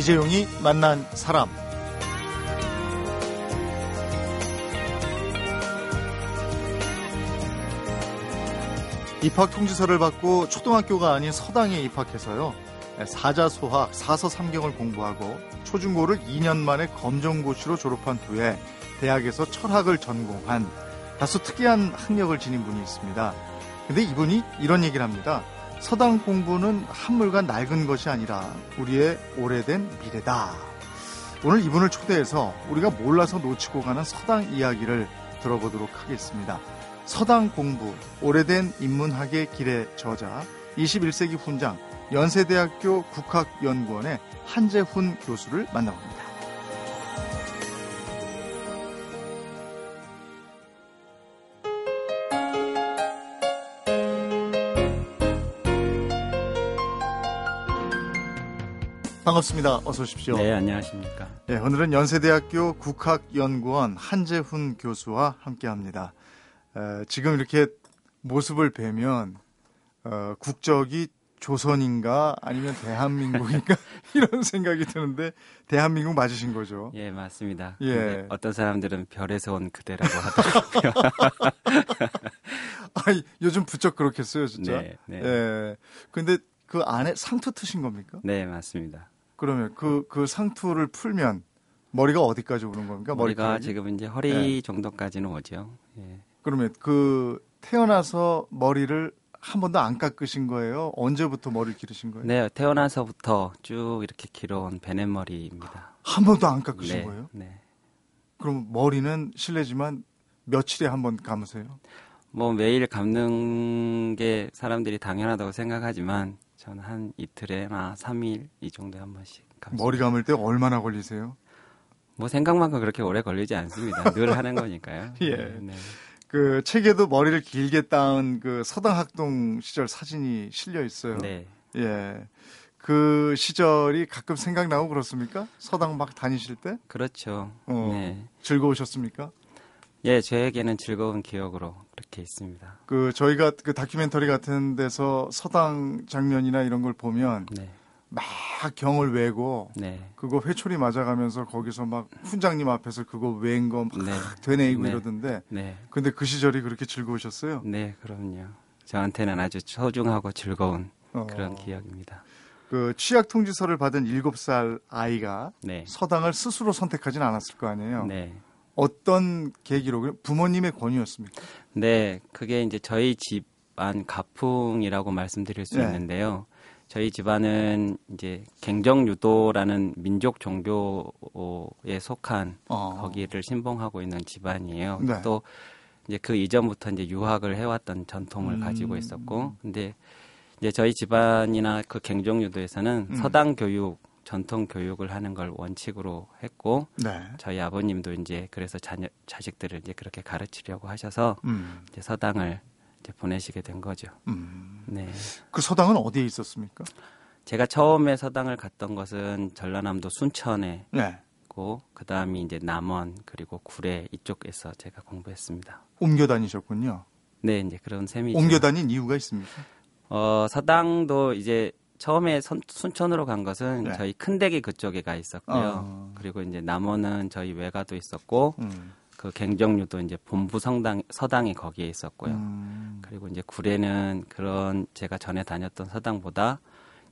이재용이 만난 사람. 입학 통지서를 받고 초등학교가 아닌 서당에 입학해서요. 사자소학, 사서삼경을 공부하고 초중고를 2년 만에 검정고시로 졸업한 후에 대학에서 철학을 전공한 다소 특이한 학력을 지닌 분이 있습니다. 근데 이분이 이런 얘기를 합니다. 서당 공부는 한물간 낡은 것이 아니라 우리의 오래된 미래다. 오늘 이분을 초대해서 우리가 몰라서 놓치고 가는 서당 이야기를 들어보도록 하겠습니다. 서당 공부, 오래된 인문학의 길의 저자, 21세기 훈장, 연세대학교 국학연구원의 한재훈 교수를 만나봅니다. 반갑습니다. 어서 오십시오. 네, 안녕하십니까. 네, 오늘은 연세대학교 국학연구원 한재훈 교수와 함께합니다. 에, 지금 이렇게 모습을 뵈면 어, 국적이 조선인가 아니면 대한민국인가 이런 생각이 드는데 대한민국 맞으신 거죠? 예, 맞습니다. 예. 어떤 사람들은 별에서 온 그대라고 하더라고요. 아, 요즘 부쩍 그렇겠어요, 진짜. 네, 네. 예. 근데 그 안에 상투 트신 겁니까? 네, 맞습니다. 그러면 그, 그 상투를 풀면 머리가 어디까지 오는 겁니까? 머리가 머리카락이? 지금 이제 허리 정도까지는 오죠. 예. 그러면 그 태어나서 머리를 한 번도 안 깎으신 거예요? 언제부터 머리를 기르신 거예요? 네, 태어나서부터 쭉 이렇게 길어온 베넷머리입니다. 한 번도 안 깎으신 네, 거예요? 네. 그럼 머리는 실례지만 며칠에 한 번 감으세요? 뭐 매일 감는 게 사람들이 당연하다고 생각하지만 저는 한 이틀에나 3일 이 정도에 한 번씩 감습니다. 머리 감을 때 얼마나 걸리세요? 뭐 생각만큼 그렇게 오래 걸리지 않습니다. 늘 하는 거니까요. 예. 네, 네. 그 책에도 머리를 길게 따은 그 서당 학동 시절 사진이 실려 있어요. 네. 예. 그 시절이 가끔 생각나고 그렇습니까? 서당 막 다니실 때? 그렇죠. 어, 네. 즐거우셨습니까? 예, 저에게는 즐거운 기억으로 그렇게 있습니다. 그 저희가 그 다큐멘터리 같은 데서 서당 장면이나 이런 걸 보면 네. 막 경을 외고 네. 그거 회초리 맞아가면서 거기서 막 훈장님 앞에서 그거 외인 거막 네. 되뇌이고 네. 이러던데 네. 근데 그 시절이 그렇게 즐거우셨어요? 네, 그럼요. 저한테는 아주 소중하고 즐거운 어, 그런 기억입니다. 그 취약 통지서를 받은 7살 아이가 네. 서당을 스스로 선택하진 않았을 거 아니에요. 네. 어떤 계기로 부모님의 권유였습니까? 네, 그게 이제 저희 집안 가풍이라고 말씀드릴 수 네. 있는데요. 저희 집안은 이제 갱정유도라는 민족 종교에 속한 어. 거기를 신봉하고 있는 집안이에요. 네. 또 이제 그 이전부터 이제 유학을 해왔던 전통을 음. 가지고 있었고, 근데 이제 저희 집안이나 그 갱종유도에서는 음. 서당 교육, 전통 교육을 하는 걸 원칙으로 했고, 네. 저희 아버님도 이제 그래서 자녀, 자식들을 이제 그렇게 가르치려고 하셔서 음. 이제 서당을 이제 보내시게 된 거죠. 음. 네. 그 서당은 어디에 있었습니까? 제가 처음에 서당을 갔던 것은 전라남도 순천에 네. 있고, 그 다음이 이제 남원 그리고 구례 이쪽에서 제가 공부했습니다. 옮겨 다니셨군요. 네, 이제 그런 셈이죠. 옮겨 다닌 이유가 있습니까? 어, 서당도 이제 처음에 선- 순천으로 간 것은 네. 저희 큰대기 그쪽에 가 있었고요. 어. 그리고 이제 남원은 저희 외가도 있었고, 음. 그 갱정류도 이제 본부 성당, 서당이 거기에 있었고요. 음. 그리고 이제 구례는 그런 제가 전에 다녔던 서당보다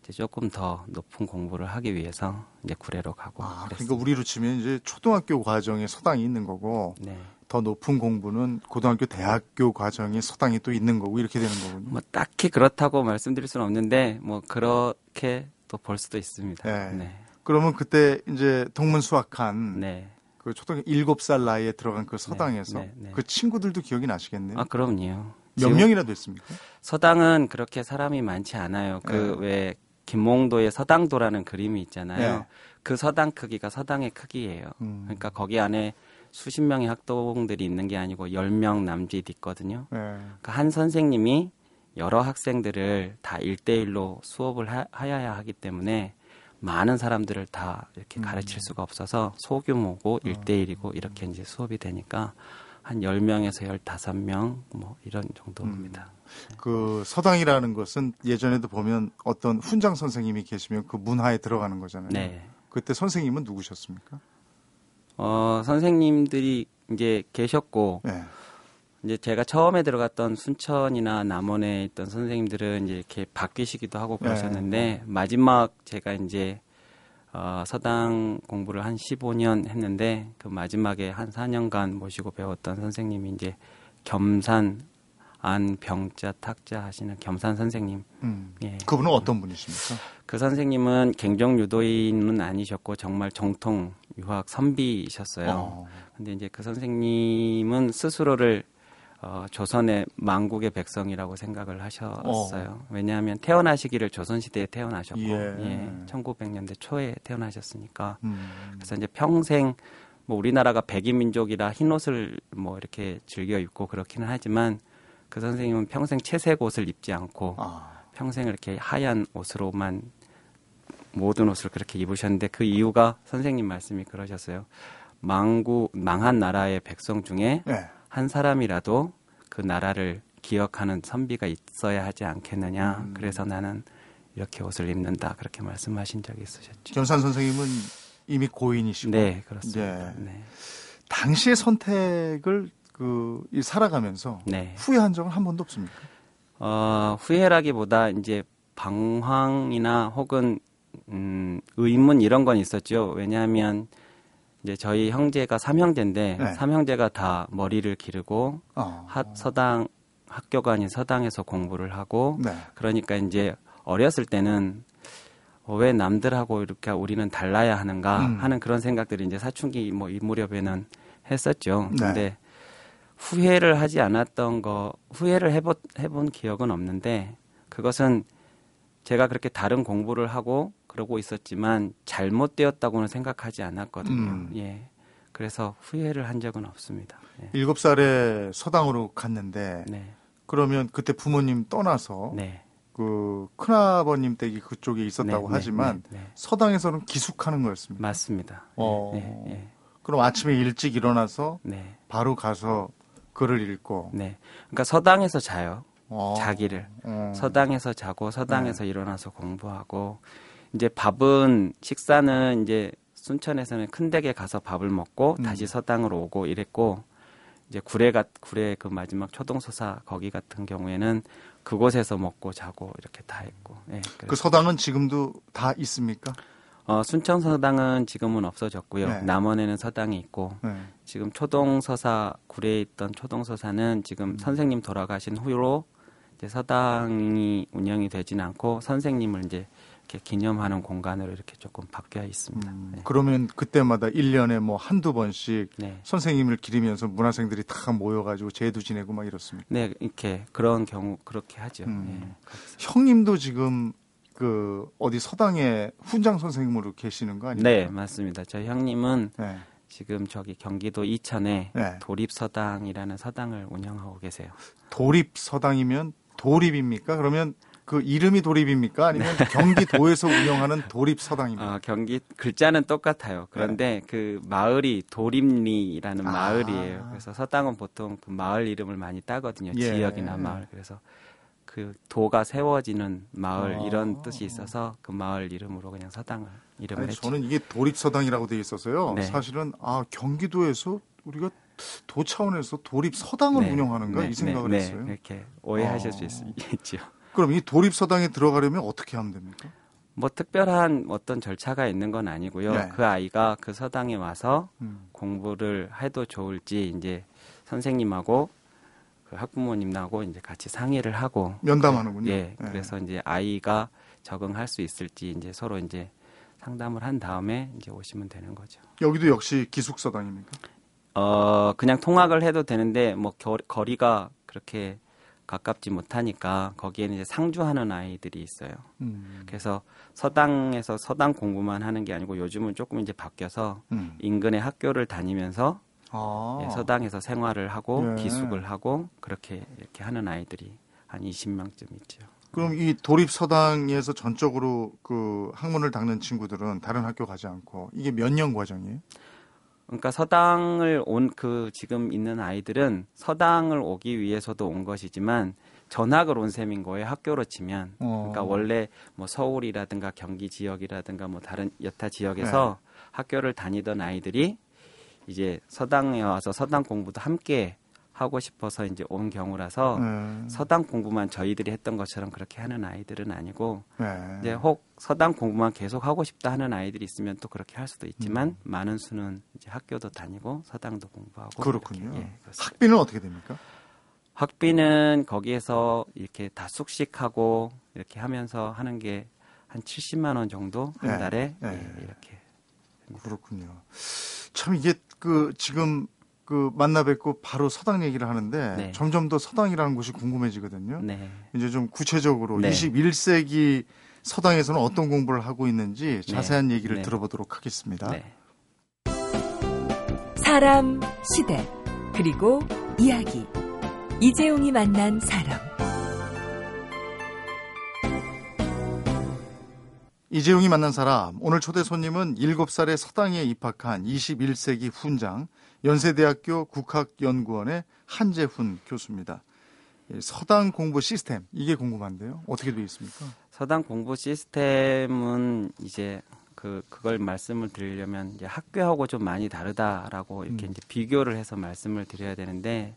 이제 조금 더 높은 공부를 하기 위해서 이제 구례로 가고 아, 그러니까. 우리로 치면 이제 초등학교 과정에 서당이 있는 거고 네. 더 높은 공부는 고등학교, 대학교 과정에 서당이 또 있는 거고 이렇게 되는 거군요. 뭐 딱히 그렇다고 말씀드릴 수는 없는데 뭐 그렇게 또 볼 수도 있습니다. 네. 네. 그러면 그때 이제 동문 수학한 네. 그 초등학교 일곱 살 나이에 들어간 그 서당에서 네, 네. 그 친구들도 기억이 나시겠네요. 아, 그럼요. 몇 명이나 됐습니까? 서당은 그렇게 사람이 많지 않아요. 그 네. 왜 김몽도의 서당도라는 그림이 있잖아요. 네. 그 서당 크기가 서당의 크기예요. 음. 그러니까 거기 안에 수십 명의 학동들이 있는 게 아니고 열 명 남짓 있거든요. 네. 그러니까 한 선생님이 여러 학생들을 다 일대일로 수업을 하, 하여야 하기 때문에 많은 사람들을 다 이렇게 음. 가르칠 수가 없어서 소규모고 일대일이고 이렇게 이제 수업이 되니까 한 10명에서 15명 뭐 이런 정도입니다. 그 서당이라는 것은 예전에도 보면 어떤 훈장 선생님이 계시면 그 문화에 들어가는 거잖아요. 네. 그때 선생님은 누구셨습니까? 어, 선생님들이 이제 계셨고 네. 이제 제가 처음에 들어갔던 순천이나 남원에 있던 선생님들은 이제 이렇게 바뀌시기도 하고 그러셨는데 네. 마지막 제가 이제 어, 서당 공부를 한 15년 했는데 그 마지막에 한 4년간 모시고 배웠던 선생님이 이제 겸산 안병자 탁자 하시는 겸산 선생님. 음. 예. 그분은 어떤 분이십니까? 그 선생님은 갱정 유도인은 아니셨고 정말 정통 유학 선비셨어요. 어. 근데 이제 그 선생님은 스스로를 어, 조선의 망국의 백성이라고 생각을 하셨어요. 왜냐하면 태어나시기를 조선시대에 태어나셨고, 예. 예. 1900년대 초에 태어나셨으니까. 음. 그래서 이제 평생 뭐 우리나라가 백인 민족이라 흰 옷을 뭐 이렇게 즐겨 입고 그렇기는 하지만 그 선생님은 평생 채색 옷을 입지 않고 아. 평생 이렇게 하얀 옷으로만 모든 옷을 그렇게 입으셨는데 그 이유가 선생님 말씀이 그러셨어요. 망구 망한 나라의 백성 중에 네. 한 사람이라도 그 나라를 기억하는 선비가 있어야 하지 않겠느냐. 음. 그래서 나는 이렇게 옷을 입는다. 그렇게 말씀하신 적이 있으셨죠. 견산 선생님은 이미 고인이시고 네, 그렇습니다. 예. 네. 당시의 선택을 그, 이 살아가면서 네. 후회한 적은 한 번도 없습니까? 어, 후회라기보다 이제 방황이나 혹은 음, 의문 이런 건 있었죠. 왜냐하면 이제 저희 형제가 삼형제인데 네. 삼형제가 다 머리를 기르고 어. 하, 서당 학교가 아닌 서당에서 공부를 하고 네. 그러니까 이제 어렸을 때는 어, 왜 남들하고 이렇게 우리는 달라야 하는가 음. 하는 그런 생각들이 이제 사춘기 뭐 이 무렵에는 했었죠. 네. 근데 후회를 하지 않았던 거 후회를 해본 해본 기억은 없는데 그것은 제가 그렇게 다른 공부를 하고 그러고 있었지만 잘못되었다고는 생각하지 않았거든요. 음. 예. 그래서 후회를 한 적은 없습니다. 예. 일곱 살에 서당으로 갔는데 네. 그러면 그때 부모님 떠나서 네. 그 큰아버님 댁이 그쪽에 있었다고 네, 네, 하지만 네, 네. 서당에서는 기숙하는 거였습니다. 맞습니다. 어. 그럼 아침에 일찍 일어나서 네, 바로 가서 글을 읽고 네. 그러니까 서당에서 자요. 어. 자기를 어. 서당에서 자고 서당에서 일어나서 공부하고 이제 밥은 식사는 이제 순천에서는 큰 댁에 가서 밥을 먹고 음. 다시 서당으로 오고 이랬고 이제 구례가 구례 그 마지막 초동소사 거기 같은 경우에는 그곳에서 먹고 자고 이렇게 다 했고 예. 그 그래서 서당은 지금도 다 있습니까? 어, 순천 서당은 지금은 없어졌고요. 네. 남원에는 서당이 있고 네. 지금 초동 서사 구례에 있던 초동 서사는 지금 음. 선생님 돌아가신 후로 이제 서당이 운영이 되지는 않고 선생님을 이제 이렇게 기념하는 공간으로 이렇게 조금 바뀌어 있습니다. 음, 네. 그러면 그때마다 1년에 뭐 한두 번씩 네. 선생님을 기리면서 문화생들이 다 모여가지고 제도 지내고 막 이렇습니다. 네, 이렇게 그런 경우 그렇게 하죠. 음. 예, 거기서. 형님도 지금 그 어디 서당에 훈장 선생님으로 계시는 거 아닙니까? 네, 맞습니다. 저희 형님은 네. 지금 저기 경기도 이천에 네. 도립서당이라는 서당을 운영하고 계세요. 도립 서당이면 도립입니까? 그러면 그 이름이 도립입니까? 아니면 경기도에서 운영하는 도립 서당입니까? 아, 경기 글자는 똑같아요. 그런데 그 마을이 도림리라는 아. 마을이에요. 그래서 서당은 보통 그 마을 이름을 많이 따거든요. 예. 지역이나 마을. 그래서 그 도가 세워지는 마을 아. 이런 뜻이 있어서 그 마을 이름으로 그냥 서당을 이름을 아니, 했죠. 저는 이게 도립 서당이라고 돼 있어서요. 네. 사실은 아 경기도에서 우리가 도 차원에서 도립 서당을 네. 운영하는가 네, 이 생각을 네, 했어요. 네, 이렇게 오해하실 아. 수 있, 있죠. 그럼 이 도립 서당에 들어가려면 어떻게 하면 됩니까? 뭐 특별한 어떤 절차가 있는 건 아니고요. 네. 그 아이가 그 서당에 와서 음. 공부를 해도 좋을지 이제 선생님하고 그 학부모님하고 이제 같이 상의를 하고 면담하는군요. 예, 네. 그래서 이제 아이가 적응할 수 있을지 이제 서로 이제 상담을 한 다음에 이제 오시면 되는 거죠. 여기도 역시 기숙 서당입니까? 어, 그냥 통학을 해도 되는데 뭐 겨, 거리가 그렇게 가깝지 못하니까 거기에는 이제 상주하는 아이들이 있어요. 음. 그래서 서당에서 서당 공부만 하는 게 아니고 요즘은 조금 이제 바뀌어서 음. 인근의 학교를 다니면서 아. 예, 서당에서 생활을 하고 예. 기숙을 하고 그렇게 이렇게 하는 아이들이 한 20명쯤 있죠. 그럼 이 도립 서당에서 전적으로 그 학문을 닦는 친구들은 다른 학교 가지 않고 이게 몇 년 과정이에요? 그러니까 서당을 온 그 지금 있는 아이들은 서당을 오기 위해서도 온 것이지만 전학을 온 셈인 거예요. 학교로 치면. 어. 그러니까 원래 뭐 서울이라든가 경기 지역이라든가 뭐 다른 여타 지역에서 네. 학교를 다니던 아이들이 이제 서당에 와서 서당 공부도 함께 하고 싶어서 이제 온 경우라서 네. 서당 공부만 저희들이 했던 것처럼 그렇게 하는 아이들은 아니고 네. 이제 혹 서당 공부만 계속 하고 싶다 하는 아이들이 있으면 또 그렇게 할 수도 있지만 많은 수는 이제 학교도 다니고 서당도 공부하고 그렇군요. 예. 학비는 어떻게 됩니까? 학비는 거기에서 이렇게 다 숙식하고 이렇게 하면서 하는 게 한 70만 원 정도 한 네, 달에 네. 예, 이렇게 그렇군요. 참 이게 그 지금 그 만나 뵙고 바로 서당 얘기를 하는데 네. 점점 더 서당이라는 곳이 궁금해지거든요. 네. 이제 좀 구체적으로 네. 21세기 서당에서는 어떤 공부를 하고 있는지 자세한 얘기를 네. 들어보도록 하겠습니다. 네. 사람, 시대, 그리고 이야기. 이재용이 만난 사람. 이재용이 만난 사람 오늘 초대 손님은 7살에 서당에 입학한 21세기 훈장 연세대학교 국학연구원의 한재훈 교수입니다. 이 서당 공부 시스템 이게 궁금한데요. 어떻게 되어 있습니까? 서당 공부 시스템은 이제 그 그걸 말씀을 드리려면 이제 학교하고 좀 많이 다르다라고 이렇게 음. 이제 비교를 해서 말씀을 드려야 되는데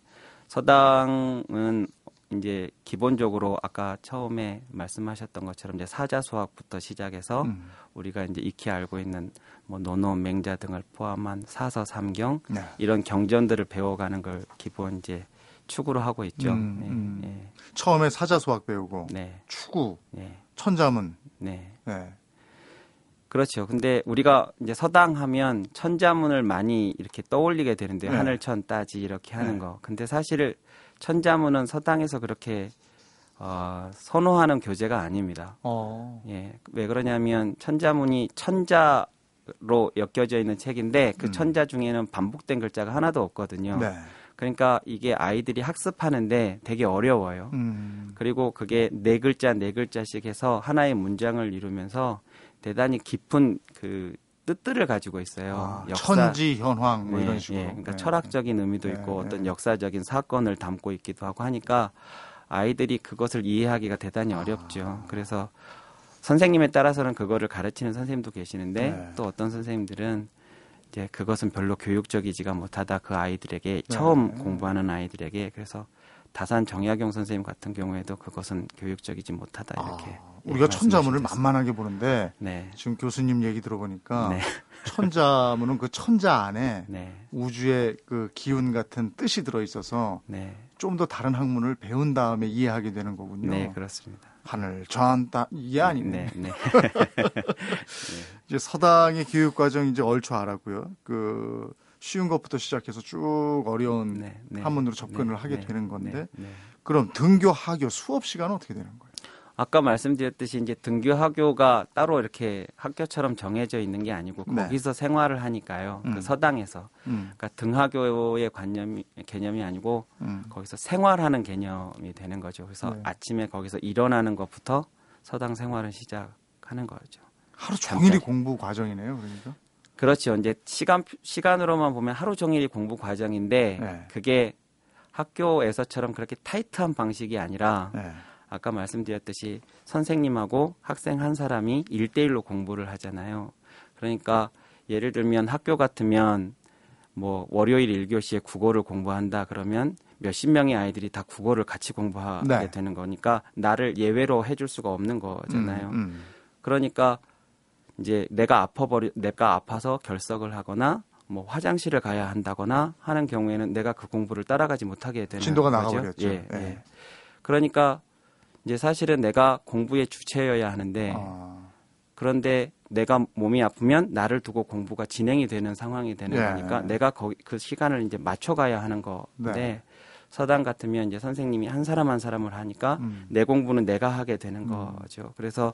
서당은 이제 기본적으로 아까 처음에 말씀하셨던 것처럼 이제 사자 수학부터 시작해서 음. 우리가 이제 익히 알고 있는 뭐 노노, 맹자 등을 포함한 사서 삼경 네. 이런 경전들을 배워가는 걸 기본 이제 축으로 하고 있죠. 음, 네, 음. 네, 처음에 사자수학 배우고 네, 추구, 네, 천자문. 네. 네. 그렇죠. 근데 우리가 이제 서당 하면 천자문을 많이 이렇게 떠올리게 되는데 네. 하늘천 따지 이렇게 하는 네. 거. 근데 사실 천자문은 서당에서 그렇게 어, 선호하는 교재가 아닙니다. 어. 예, 왜 그러냐면 천자문이 천자로 엮여져 있는 책인데 그 음. 천자 중에는 반복된 글자가 하나도 없거든요. 네. 그러니까 이게 아이들이 학습하는데 되게 어려워요. 음. 그리고 그게 네 글자 네 글자씩 해서 하나의 문장을 이루면서 대단히 깊은 그 뜻들을 가지고 있어요. 아, 천지 현황 뭐 네, 이런 식으로. 예, 그러니까 네. 철학적인 의미도 네, 있고 네. 어떤 역사적인 사건을 담고 있기도 하고 하니까 아이들이 그것을 이해하기가 대단히 어렵죠. 아. 그래서 선생님에 따라서는 그거를 가르치는 선생님도 계시는데 네. 또 어떤 선생님들은 이제 그것은 별로 교육적이지가 못하다 그 아이들에게 처음 네. 공부하는 아이들에게 그래서 다산 정약용 선생님 같은 경우에도 그것은 교육적이지 못하다 이렇게 아, 우리가 천자문을. 만만하게 보는데 네, 지금 교수님 얘기 들어보니까 네, 천자문은 그 천자 안에 네, 우주의 그 기운 같은 뜻이 들어 있어서 네, 좀더 다른 학문을 배운 다음에 이해하게 되는 거군요. 네 그렇습니다. 하늘 전따 이게 아니네. 네, 네, 이제 서당의 교육 과정 이제 얼추 알았고요. 그 쉬운 것부터 시작해서 쭉 어려운 네, 네. 접근을 네, 하게 네, 되는 건데. 그럼 등교 하교 수업 시간은 어떻게 되는 거예요? 아까 말씀드렸듯이 이제 등교 학교가 따로 이렇게 학교처럼 정해져 있는 게 아니고 네. 거기서 생활을 하니까요. 음. 그 서당에서 음, 그러니까 등하교의 관념이 개념이 아니고 음. 거기서 생활하는 개념이 되는 거죠. 그래서 네. 아침에 거기서 일어나는 것부터 서당 생활을 시작하는 거죠. 하루 종일이 잠자리. 공부 과정이네요. 그러니까. 그렇죠. 이제 시간 시간으로만 보면 하루 종일이 공부 과정인데 네. 그게 학교에서처럼 그렇게 타이트한 방식이 아니라 네. 아까 말씀드렸듯이 선생님하고 학생 한 사람이 일대일로 공부를 하잖아요. 그러니까 예를 들면 학교 같으면 뭐 월요일 일교시에 국어를 공부한다 그러면 몇십 명의 아이들이 다 국어를 같이 공부하게 네. 되는 거니까 나를 예외로 해줄 수가 없는 거잖아요. 음, 음. 그러니까 이제 내가 아파버리 내가 아파서 결석을 하거나 뭐 화장실을 가야 한다거나 하는 경우에는 내가 그 공부를 따라가지 못하게 되는 진도가 거죠. 나가버렸죠. 예, 예. 예. 그러니까 이제 사실은 내가 공부의 주체여야 하는데 아, 그런데 내가 몸이 아프면 나를 두고 공부가 진행이 되는 상황이 되는 예. 거니까 내가 거기 그 시간을 이제 맞춰가야 하는 건데 네. 서당 같으면 이제 선생님이 한 사람 한 사람을 하니까 음. 내 공부는 내가 하게 되는 음. 거죠. 그래서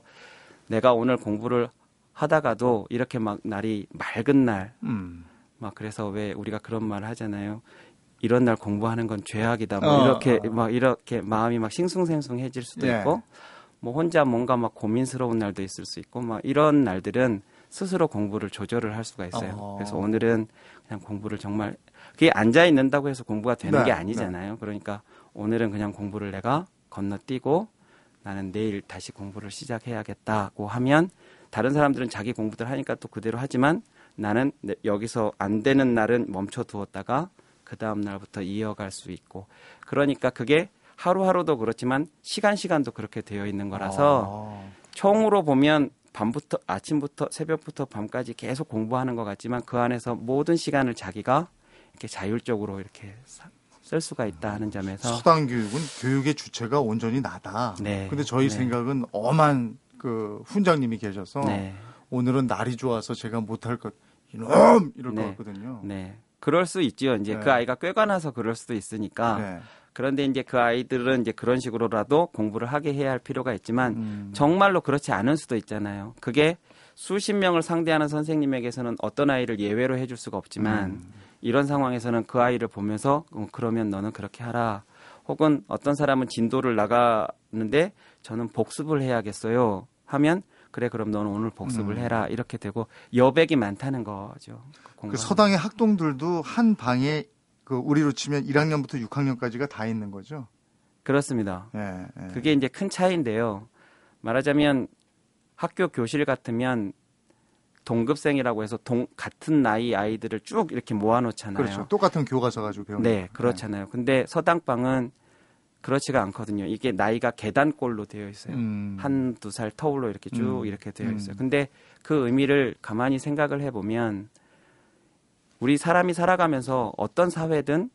내가 오늘 공부를 하다가도 이렇게 막 날이 맑은 날, 음. 막 그래서 왜 우리가 그런 말 하잖아요. 이런 날 공부하는 건 죄악이다. 뭐 어, 이렇게 어. 막 이렇게 마음이 막 싱숭생숭해질 수도 예. 있고, 뭐 혼자 뭔가 막 고민스러운 날도 있을 수 있고, 막 이런 날들은 스스로 공부를 조절을 할 수가 있어요. 어. 그래서 오늘은 그냥 공부를 정말 그게 앉아 있는다고 해서 공부가 되는 네, 게 아니잖아요. 그러니까 오늘은 그냥 공부를 내가 건너뛰고 나는 내일 다시 공부를 시작해야겠다고 하면 다른 사람들은 자기 공부들 하니까 또 그대로 하지만 나는 여기서 안 되는 날은 멈춰 두었다가 그 다음 날부터 이어갈 수 있고 그러니까 그게 하루하루도 그렇지만 시간 시간도 그렇게 되어 있는 거라서 아. 총으로 보면 밤부터 아침부터 새벽부터 밤까지 계속 공부하는 것 같지만 그 안에서 모든 시간을 자기가 이렇게 자율적으로 이렇게 쓸 수가 있다 하는 점에서 서당 교육은 교육의 주체가 온전히 나다. 네. 근데 저희 네. 생각은 엄한 그 훈장님이 계셔서 네. 오늘은 날이 좋아서 제가 못할 것 이놈 이럴 네. 것 같거든요. 네. 그럴 수 있죠. 이제 네. 그 아이가 꾀가 나서 그럴 수도 있으니까. 네. 그런데 이제 그 아이들은 이제 그런 식으로라도 공부를 하게 해야 할 필요가 있지만 음. 정말로 그렇지 않을 수도 있잖아요. 그게 수십 명을 상대하는 선생님에게서는 어떤 아이를 예외로 해줄 수가 없지만 음. 이런 상황에서는 그 아이를 보면서 어, 그러면 너는 그렇게 하라. 혹은 어떤 사람은 진도를 나가는데 저는 복습을 해야겠어요. 하면 그래 그럼 너는 오늘 복습을 음. 해라 이렇게 되고 여백이 많다는 거죠. 그, 그 서당의 학동들도 한 방에 그 우리로 치면 1학년부터 6학년까지가 다 있는 거죠. 그렇습니다. 예, 예. 그게 이제 큰 차이인데요. 말하자면 학교 교실 같으면 동급생이라고 해서 동, 같은 나이 아이들을 쭉 이렇게 모아놓잖아요. 그렇죠. 똑같은 교과서 가지고 배우는. 네, 그렇잖아요. 네. 근데 서당방은 그렇지가 않거든요. 이게 나이가 계단꼴로 되어 있어요. 음. 한두 살 터울로 이렇게 쭉 음. 이렇게 되어 있어요. 음. 근데 그 의미를 가만히 생각을 해보면 우리 사람이 살아가면서 어떤 사회든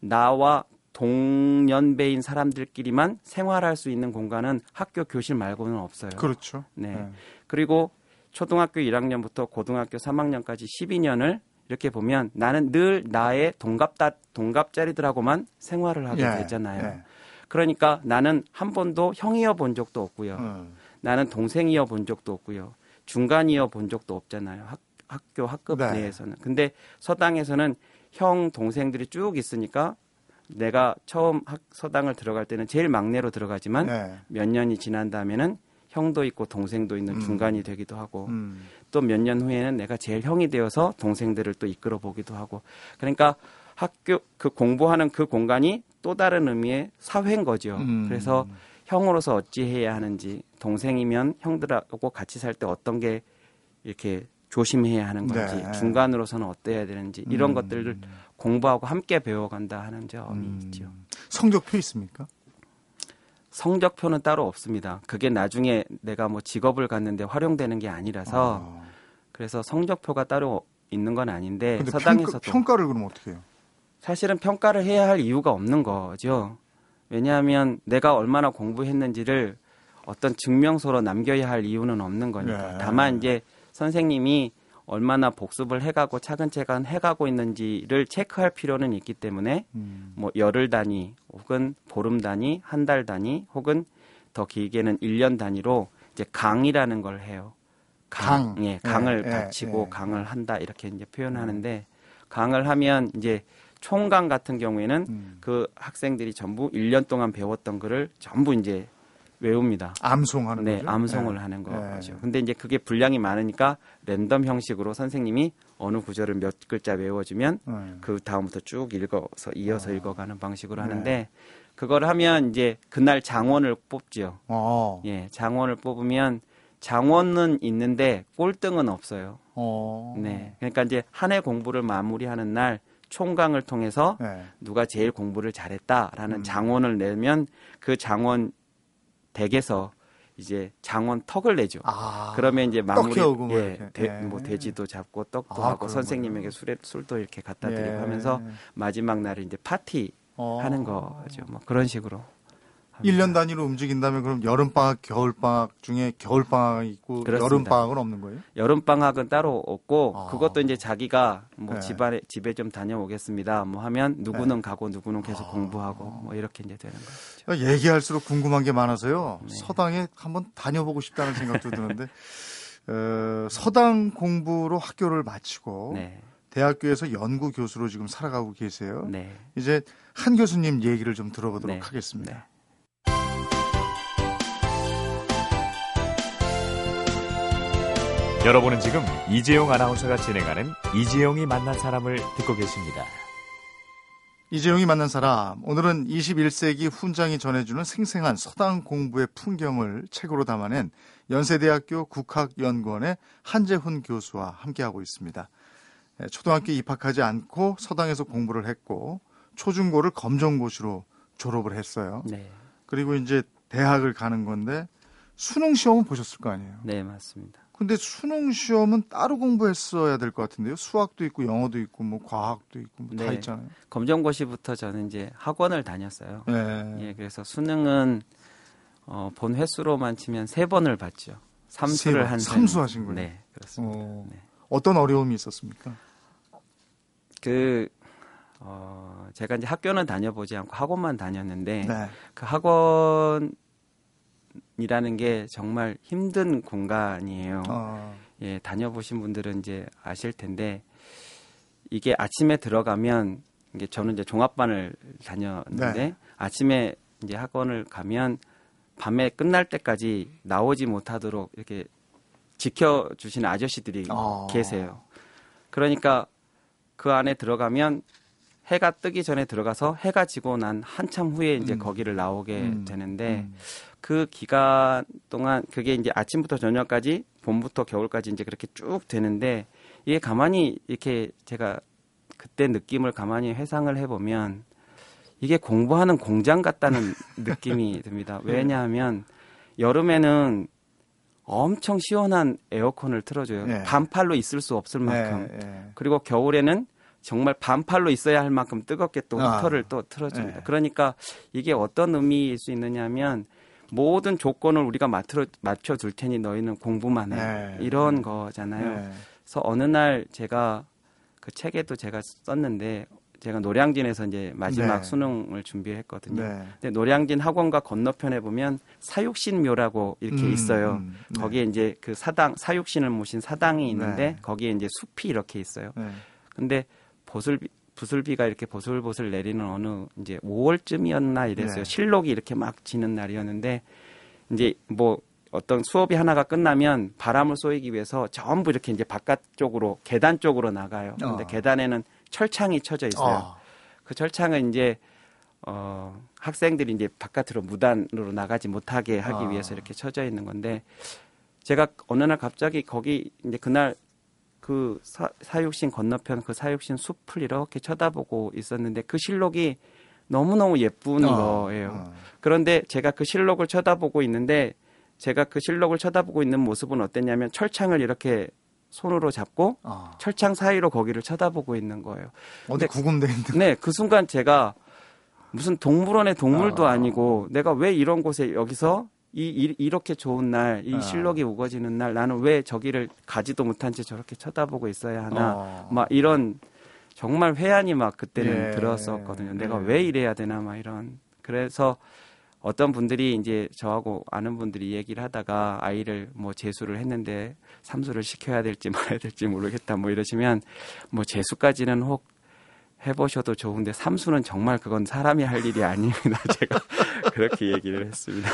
나와 동년배인 사람들끼리만 생활할 수 있는 공간은 학교 교실 말고는 없어요. 그렇죠. 네. 네. 그리고 초등학교 1학년부터 고등학교 3학년까지 12년을 이렇게 보면 나는 늘 나의 동갑다 동갑자리들하고만 생활을 하게 예, 되잖아요. 예. 그러니까 나는 한 번도 형이어 본 적도 없고요. 음. 나는 동생이어 본 적도 없고요. 중간이어 본 적도 없잖아요. 학, 학교 학급 네. 내에서는. 근데 서당에서는 형 동생들이 쭉 있으니까 내가 처음 학, 서당을 들어갈 때는 제일 막내로 들어가지만 네. 몇 년이 지난 다음에는 형도 있고 동생도 있는 음. 중간이 되기도 하고 음. 또몇 년 후에는 내가 제일 형이 되어서 동생들을 또 이끌어 보기도 하고 그러니까 학교 그 공부하는 그 공간이 또 다른 의미의 사회인 거죠. 음. 그래서 형으로서 어찌 해야 하는지 동생이면 형들하고 같이 살 때 어떤 게 이렇게 조심해야 하는 건지 네. 중간으로서는 어때야 되는지 이런 음. 것들을 공부하고 함께 배워간다 하는 점이 음. 있죠. 성적표 있습니까? 성적표는 따로 없습니다. 그게 나중에 내가 뭐 직업을 갖는데 활용되는 게 아니라서 아. 그래서 성적표가 따로 있는 건 아닌데 서당에서도 평가, 를 그럼 어떻게 해요? 사실은 평가를 해야 할 이유가 없는 거죠. 왜냐하면 내가 얼마나 공부했는지를 어떤 증명서로 남겨야 할 이유는 없는 거니까. 네. 다만 이제 선생님이 얼마나 복습을 해가고 차근차근 해가고 있는지를 체크할 필요는 있기 때문에 음. 뭐 열흘 단위 혹은 보름 단위, 한 달 단위 혹은 더 길게는 1년 단위로 이제 강이라는 걸 해요. 강, 강. 예, 강을 예, 바치고 예, 강을 한다 이렇게 이제 표현하는데 강을 하면 이제 총강 같은 경우에는 음. 그 학생들이 전부 1년 동안 배웠던 거를 전부 이제 외웁니다. 암송하는 네, 거죠? 암송을 네. 하는 거죠. 네. 근데 이제 그게 분량이 많으니까 랜덤 형식으로 선생님이 어느 구절을 몇 글자 외워주면 네. 그 다음부터 쭉 읽어서 이어서 어. 읽어가는 방식으로 네. 하는데 그걸 하면 이제 그날 장원을 뽑지요. 어. 예, 장원을 뽑으면 장원은 있는데 꼴등은 없어요. 어. 네, 그러니까 이제 한 해 공부를 마무리하는 날 총강을 통해서 네. 누가 제일 공부를 잘했다라는 음. 장원을 내면 그 장원 댁에서 이제 장원 턱을 내죠. 아, 그러면 이제 마무리 예, 돼, 예. 뭐 돼지도 잡고 떡도 아, 하고 선생님에게 술에 술도 이렇게 갖다 드리고 예. 하면서 마지막 날에 이제 파티 어. 하는 거죠. 뭐 그런 식으로. 1년 단위로 움직인다면 그럼 여름 방학, 겨울 방학 중에 겨울 방학이 있고 여름 방학은 없는 거예요? 여름 방학은 따로 없고 아. 그것도 이제 자기가 뭐 네. 집안에 집에 좀 다녀오겠습니다. 뭐 하면 누구는 네. 가고 누구는 계속 아. 공부하고 뭐 이렇게 이제 되는 거죠. 얘기할수록 궁금한 게 많아서요. 네. 서당에 한번 다녀보고 싶다는 생각도 드는데 어, 서당 공부로 학교를 마치고 네. 대학교에서 연구 교수로 지금 살아가고 계세요. 네. 이제 한 교수님 얘기를 좀 들어보도록 네. 하겠습니다. 여러분은 지금 이재용 아나운서가 진행하는 이재용이 만난 사람을 듣고 계십니다. 이재용이 만난 사람 오늘은 21세기 훈장이 전해주는 생생한 서당 공부의 풍경을 책으로 담아낸 연세대학교 국학연구원의 한재훈 교수와 함께하고 있습니다. 예, 초등학교 입학하지 않고 서당에서 공부를 했고 초중고를 검정고시로 졸업을 했어요. 네. 그리고 이제 대학을 가는 건데 수능 시험은 보셨을 거 아니에요. 네, 맞습니다. 근데 수능 시험은 따로 공부했어야 될 것 같은데요. 수학도 있고 영어도 있고 뭐 과학도 있고 뭐다 네. 있잖아요. 검정고시부터 저는 이제 학원을 다녔어요. 네. 예, 그래서 수능은 어, 본 횟수로만 치면 세 번을 봤죠. 세 삼수를 번. 한 삼수하신 거예요? 네, 그렇습니다. 어, 네. 어떤 어려움이 있었습니까? 그 어, 제가 이제 학교는 다녀보지 않고 학원만 다녔는데 네. 그 학원 이라는 게 정말 힘든 공간이에요. 어, 예, 다녀보신 분들은 이제 아실 텐데 이게 아침에 들어가면 이게 저는 이제 종합반을 다녔는데 네. 아침에 이제 학원을 가면 밤에 끝날 때까지 나오지 못하도록 이렇게 지켜 주시는 아저씨들이 어. 계세요. 그러니까 그 안에 들어가면 해가 뜨기 전에 들어가서 해가 지고 난 한참 후에 이제 음. 거기를 나오게 음, 되는데 음. 그 기간 동안 그게 이제 아침부터 저녁까지 봄부터 겨울까지 이제 그렇게 쭉 되는데 이게 가만히 이렇게 제가 그때 느낌을 가만히 회상을 해보면 이게 공부하는 공장 같다는 느낌이 듭니다. 왜냐하면 여름에는 엄청 시원한 에어컨을 틀어줘요. 네. 반팔로 있을 수 없을 만큼. 네, 네. 그리고 겨울에는 정말 반팔로 있어야 할 만큼 뜨겁게 또 아. 히터를 또 틀어줍니다. 네. 그러니까 이게 어떤 의미일 수 있느냐면 모든 조건을 우리가 맞춰, 맞춰줄 테니 너희는 공부만 해. 네. 이런 거잖아요. 네. 그래서 어느 날 제가 그 책에도 제가 썼는데 제가 노량진에서 이제 마지막 네. 수능을 준비했거든요. 네. 근데 노량진 학원과 건너편에 보면 사육신묘라고 이렇게 음, 있어요. 음, 네. 거기에 이제 그 사당 사육신을 모신 사당이 있는데 네. 거기에 이제 숲이 이렇게 있어요. 네. 근데 보슬비 부슬비가 이렇게 보슬보슬 내리는 어느 이제 5월쯤이었나 이랬어요. 네. 실록이 이렇게 막 지는 날이었는데 이제 뭐 어떤 수업이 하나가 끝나면 바람을 쏘이기 위해서 전부 이렇게 이제 바깥쪽으로 계단 쪽으로 나가요. 근데 어. 계단에는 철창이 쳐져 있어요. 아, 그 철창은 이제 어 학생들이 이제 바깥으로 무단으로 나가지 못하게 하기 아. 위해서 이렇게 쳐져 있는 건데 제가 어느 날 갑자기 거기 이제 그날 그 사, 사육신 건너편 그 사육신 숲을 이렇게 쳐다보고 있었는데 그 실록이 너무너무 예쁜 어, 거예요. 어. 그런데 제가 그 실록을 쳐다보고 있는데 제가 그 실록을 쳐다보고 있는 모습은 어땠냐면 철창을 이렇게 손으로 잡고 아. 철창 사이로 거기를 쳐다보고 있는 거예요. 어디 구금돼 있는 네, 그 순간 제가 무슨 동물원의 동물도 아. 아니고 내가 왜 이런 곳에 여기서 이, 이 렇게 좋은 날, 이 아. 실록이 우거지는 날 나는 왜 저기를 가지도 못한 채 저렇게 쳐다보고 있어야 하나 어. 막 이런 정말 회한이 막 그때는 예. 들었었거든요. 내가 예. 왜 이래야 되나 막 이런 그래서 어떤 분들이 이제 저하고 아는 분들이 얘기를 하다가 아이를 뭐 재수를 했는데 삼수를 시켜야 될지 말아야 될지 모르겠다 뭐 이러시면 뭐 재수까지는 혹 해보셔도 좋은데 삼수는 정말 그건 사람이 할 일이 아닙니다. 제가 그렇게 얘기를 했습니다.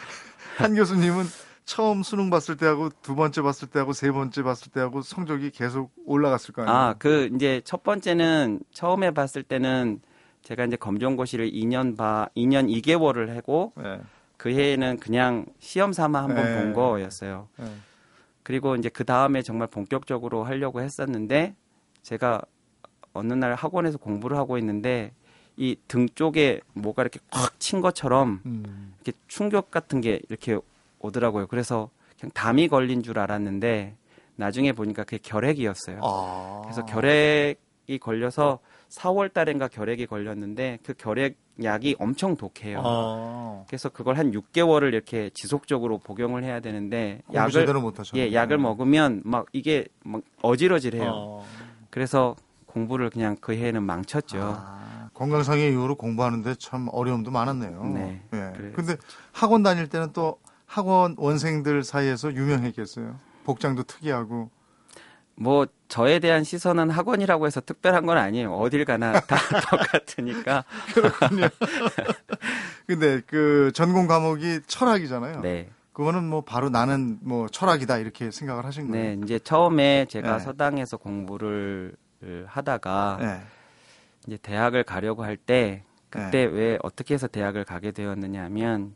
한 교수님은 처음 수능 봤을 때하고 두 번째 봤을 때하고 세 번째 봤을 때하고 성적이 계속 올라갔을 거 아니에요. 아, 그 이제 첫 번째는 처음에 봤을 때는 제가 이제 검정고시를 2년 봐 2년 2개월을 하고 네. 그 해에는 그냥 시험 삼아 한번 네. 본 거였어요. 네. 그리고 이제 그 다음에 정말 본격적으로 하려고 했었는데 제가 어느 날 학원에서 공부를 하고 있는데 이 등 쪽에 뭐가 이렇게 꽉친 것처럼 음. 이렇게 충격 같은 게 이렇게 오더라고요. 그래서 그냥 담이 걸린 줄 알았는데 나중에 보니까 그게 결핵이었어요. 아. 그래서 결핵이 걸려서 4월 달인가 결핵이 걸렸는데 그 결핵 약이 엄청 독해요. 아. 그래서 그걸 한 6개월을 이렇게 지속적으로 복용을 해야 되는데 약을 제대로 못 하셨네. 예, 약을 먹으면 막 이게 막 어지러지래요. 어. 그래서 공부를 그냥 그 해에는 망쳤죠. 아, 건강상의 이유로 공부하는데 참 어려움도 많았네요. 네, 예. 그래서- 근데 학원 다닐 때는 또 학원 원생들 사이에서 유명했겠어요. 복장도 특이하고. 뭐 저에 대한 시선은 학원이라고 해서 특별한 건 아니에요. 어딜 가나 다 똑같으니까. 근데 그 전공 과목이 철학이잖아요. 네. 그거는 뭐 바로 나는 뭐 철학이다 이렇게 생각을 하신 거예요. 네, 이제 처음에 제가 네. 서당에서 공부를 하다가 네. 이제 대학을 가려고 할 때 그때 왜 어떻게 해서 대학을 가게 되었느냐 하면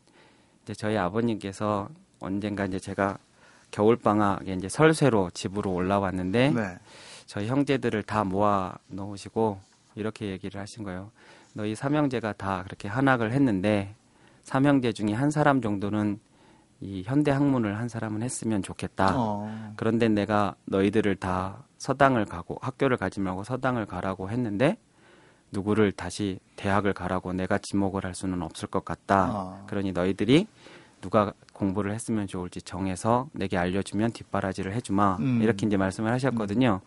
이제 저희 아버님께서 언젠가 이제 제가 겨울 방학에 이제 설쇠로 집으로 올라왔는데 네. 저희 형제들을 다 모아 놓으시고 이렇게 얘기를 하신 거예요. 너희 삼형제가 다 그렇게 한학을 했는데 삼형제 중에 한 사람 정도는 이 현대 학문을 한 사람은 했으면 좋겠다. 어. 그런데 내가 너희들을 다 서당을 가고 학교를 가지 말고 서당을 가라고 했는데 누구를 다시 대학을 가라고 내가 지목을 할 수는 없을 것 같다. 아. 그러니 너희들이 누가 공부를 했으면 좋을지 정해서 내게 알려주면 뒷바라지를 해주마. 음. 이렇게 이제 말씀을 하셨거든요.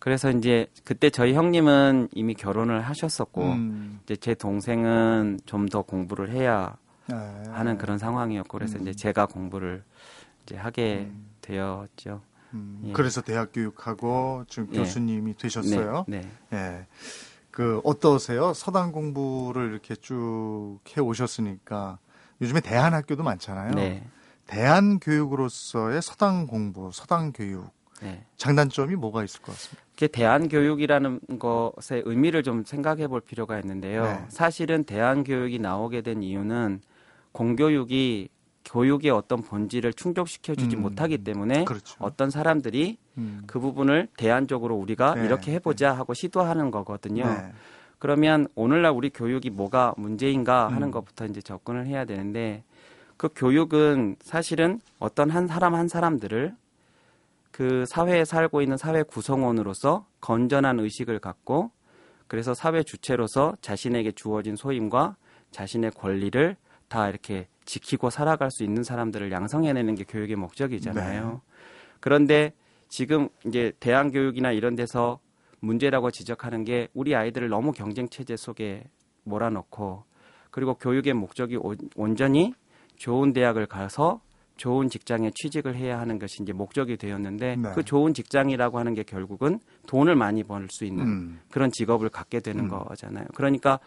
그래서 이제 그때 저희 형님은 이미 결혼을 하셨었고 음. 이제 제 동생은 좀 더 공부를 해야 네. 하는 그런 상황이었고 그래서 음. 이제 제가 공부를 이제 하게 음. 되었죠. 음, 예. 그래서 대학 교육하고 지금 예. 교수님이 되셨어요. 네. 네. 예. 그 어떠세요? 서당 공부를 이렇게 쭉 해 오셨으니까 요즘에 대한 학교도 많잖아요. 네. 대한 교육으로서의 서당 공부, 서당 교육 네. 장단점이 뭐가 있을 것 같습니다. 그게 대안 교육이라는 것의 의미를 좀 생각해 볼 필요가 있는데요. 네. 사실은 대안 교육이 나오게 된 이유는 공교육이 교육의 어떤 본질을 충족시켜 주지 음. 못하기 때문에 그렇죠. 어떤 사람들이 음. 그 부분을 대안적으로 우리가 네. 이렇게 해보자 하고 시도하는 거거든요. 네. 그러면 오늘날 우리 교육이 뭐가 문제인가 하는 음. 것부터 이제 접근을 해야 되는데 그 교육은 사실은 어떤 한 사람 한 사람들을 그 사회에 살고 있는 사회 구성원으로서 건전한 의식을 갖고 그래서 사회 주체로서 자신에게 주어진 소임과 자신의 권리를 다 이렇게 지키고 살아갈 수 있는 사람들을 양성해내는 게 교육의 목적이잖아요. 네. 그런데 지금 이제 대학 교육이나 이런 데서 문제라고 지적하는 게 우리 아이들을 너무 경쟁 체제 속에 몰아넣고 그리고 교육의 목적이 온- 온전히 좋은 대학을 가서 좋은 직장에 취직을 해야 하는 것이 이제 목적이 되었는데 네. 그 좋은 직장이라고 하는 게 결국은 돈을 많이 벌 수 있는 음. 그런 직업을 갖게 되는 음. 거잖아요. 그러니까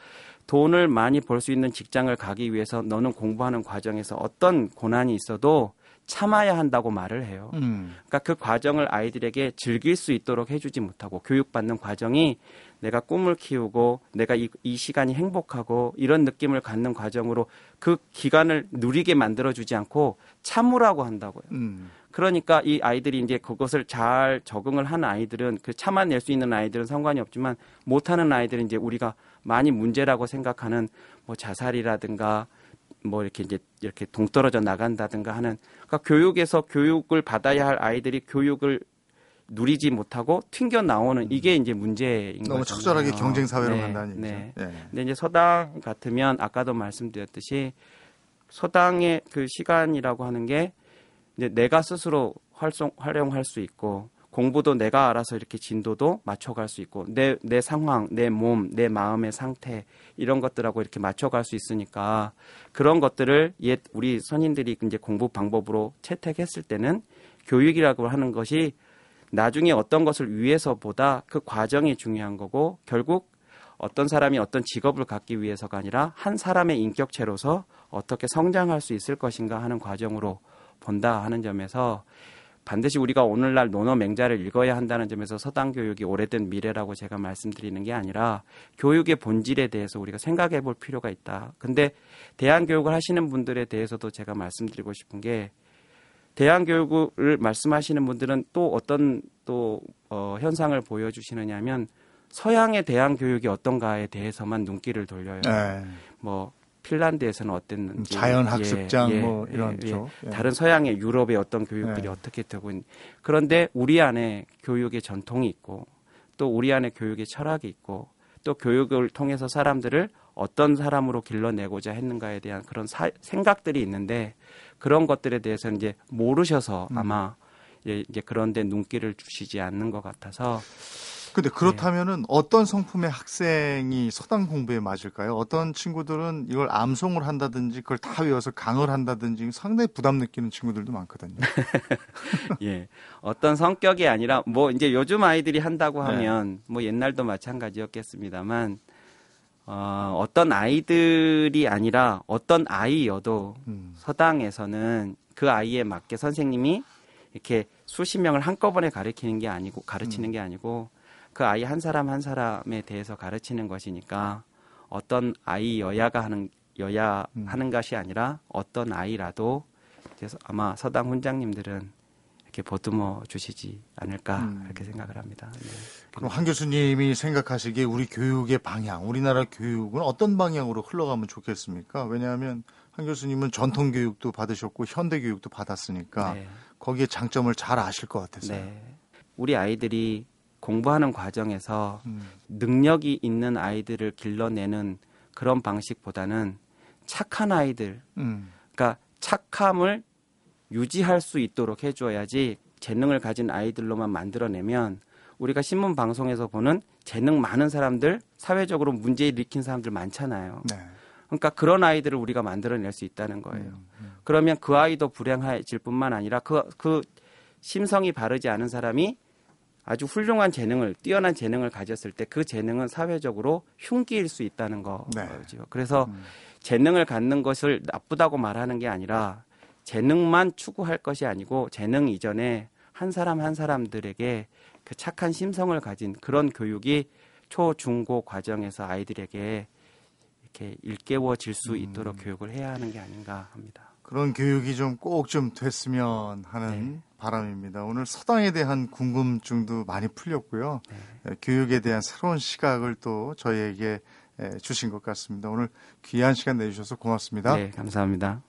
돈을 많이 벌 수 있는 직장을 가기 위해서 너는 공부하는 과정에서 어떤 고난이 있어도 참아야 한다고 말을 해요. 음. 그러니까 그 과정을 아이들에게 즐길 수 있도록 해주지 못하고 교육받는 과정이 내가 꿈을 키우고 내가 이, 이 시간이 행복하고 이런 느낌을 갖는 과정으로 그 기간을 누리게 만들어주지 않고 참으라고 한다고요. 음. 그러니까 이 아이들이 이제 그것을 잘 적응을 하는 아이들은 그 참아낼 수 있는 아이들은 상관이 없지만 못하는 아이들은 이제 우리가 많이 문제라고 생각하는 뭐 자살이라든가 뭐 이렇게 이제 이렇게 동떨어져 나간다든가 하는 그러니까 교육에서 교육을 받아야 할 아이들이 교육을 누리지 못하고 튕겨 나오는 이게 이제 문제인 거죠. 너무 적절하게 경쟁 사회로 간다는 얘기죠. 네. 예. 근데 이제 서당 같으면 아까도 말씀드렸듯이 서당의 그 시간이라고 하는 게 이제 내가 스스로 활성 활용할 수 있고 공부도 내가 알아서 이렇게 진도도 맞춰갈 수 있고 내 내 상황, 내 몸, 내 마음의 상태 이런 것들하고 이렇게 맞춰갈 수 있으니까 그런 것들을 옛 우리 선인들이 이제 공부 방법으로 채택했을 때는 교육이라고 하는 것이 나중에 어떤 것을 위해서보다 그 과정이 중요한 거고 결국 어떤 사람이 어떤 직업을 갖기 위해서가 아니라 한 사람의 인격체로서 어떻게 성장할 수 있을 것인가 하는 과정으로 본다 하는 점에서 반드시 우리가 오늘날 논어 맹자를 읽어야 한다는 점에서 서당 교육이 오래된 미래라고 제가 말씀드리는 게 아니라 교육의 본질에 대해서 우리가 생각해 볼 필요가 있다. 근데 대안 교육을 하시는 분들에 대해서도 제가 말씀드리고 싶은 게 대안 교육을 말씀하시는 분들은 또 어떤 또 어, 현상을 보여주시느냐면 서양의 대안 교육이 어떤가에 대해서만 눈길을 돌려요. 예. 뭐 핀란드에서는 어땠는지, 자연학습장 예, 뭐 예, 이런 예. 쪽. 예. 다른 서양의 유럽의 어떤 교육들이 네. 어떻게 되고 있는 그런데 우리 안에 교육의 전통이 있고 또 우리 안에 교육의 철학이 있고 또 교육을 통해서 사람들을 어떤 사람으로 길러내고자 했는가에 대한 그런 사- 생각들이 있는데 그런 것들에 대해서 이제 모르셔서 음. 아마 예, 이제 그런데 눈길을 주시지 않는 것 같아서 근데 네. 그렇다면은 어떤 성품의 학생이 서당 공부에 맞을까요? 어떤 친구들은 이걸 암송을 한다든지 그걸 다 외워서 강을 한다든지 상당히 부담 느끼는 친구들도 많거든요. 예. 어떤 성격이 아니라 뭐 이제 요즘 아이들이 한다고 네. 하면 뭐 옛날도 마찬가지였겠습니다만 어, 어떤 아이들이 아니라 어떤 아이여도 음. 서당에서는 그 아이에 맞게 선생님이 이렇게 수십 명을 한꺼번에 가르치는 게 아니고 음. 가르치는 게 아니고 그 아이 한 사람 한 사람에 대해서 가르치는 것이니까 어떤 아이 여야가 하는 여야 음. 하는 것이 아니라 어떤 아이라도 그래서 아마 서당 훈장님들은 이렇게 보듬어 주시지 않을까 음. 이렇게 생각을 합니다. 네. 그럼 한 교수님이 생각하시기에 우리 교육의 방향, 우리나라 교육은 어떤 방향으로 흘러가면 좋겠습니까? 왜냐하면 한 교수님은 전통 교육도 받으셨고 현대 교육도 받았으니까 네. 거기에 장점을 잘 아실 것 같아서요. 네. 우리 아이들이 공부하는 과정에서 음, 능력이 있는 아이들을 길러내는 그런 방식보다는 착한 아이들, 음, 그러니까 착함을 유지할 수 있도록 해줘야지 재능을 가진 아이들로만 만들어내면 우리가 신문 방송에서 보는 재능 많은 사람들, 사회적으로 문제 일으킨 사람들 많잖아요. 네. 그러니까 그런 아이들을 우리가 만들어낼 수 있다는 거예요. 음, 음. 그러면 그 아이도 불행해질 뿐만 아니라 그, 그 심성이 바르지 않은 사람이 아주 훌륭한 재능을, 뛰어난 재능을 가졌을 때 그 재능은 사회적으로 흉기일 수 있다는 네. 거죠. 그래서 음. 재능을 갖는 것을 나쁘다고 말하는 게 아니라 재능만 추구할 것이 아니고 재능 이전에 한 사람 한 사람들에게 그 착한 심성을 가진 그런 교육이 초, 중, 고 과정에서 아이들에게 이렇게 일깨워질 수 음. 있도록 교육을 해야 하는 게 아닌가 합니다. 그런 교육이 좀꼭좀 됐으면 하는 네. 바람입니다. 오늘 서당에 대한 궁금증도 많이 풀렸고요. 에, 교육에 대한 새로운 시각을 또 저희에게 에, 주신 것 같습니다. 오늘 귀한 시간 내주셔서 고맙습니다. 네, 감사합니다.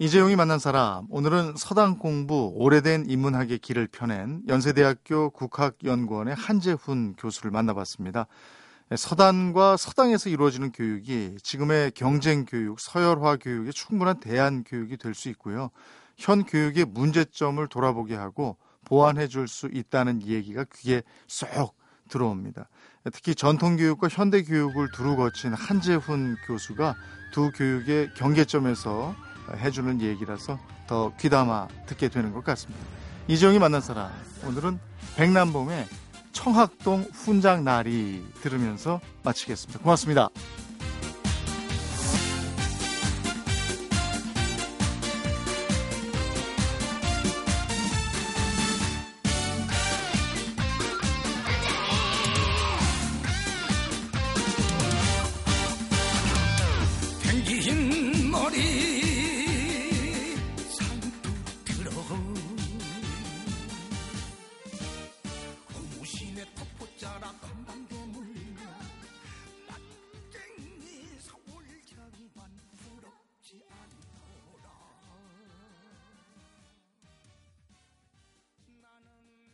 이재용이 만난 사람 오늘은 서당 공부 오래된 인문학의 길을 펴낸 연세대학교 국학연구원의 한재훈 교수를 만나봤습니다. 서단과 서당에서 이루어지는 교육이 지금의 경쟁 교육, 서열화 교육에 충분한 대안 교육이 될 수 있고요. 현 교육의 문제점을 돌아보게 하고 보완해 줄 수 있다는 얘기가 귀에 쏙 들어옵니다. 특히 전통 교육과 현대 교육을 두루 거친 한재훈 교수가 두 교육의 경계점에서 해주는 얘기라서 더 귀담아 듣게 되는 것 같습니다. 이정이 만난 사람 오늘은 백남봉의 청학동 훈장 나리 들으면서 마치겠습니다. 고맙습니다.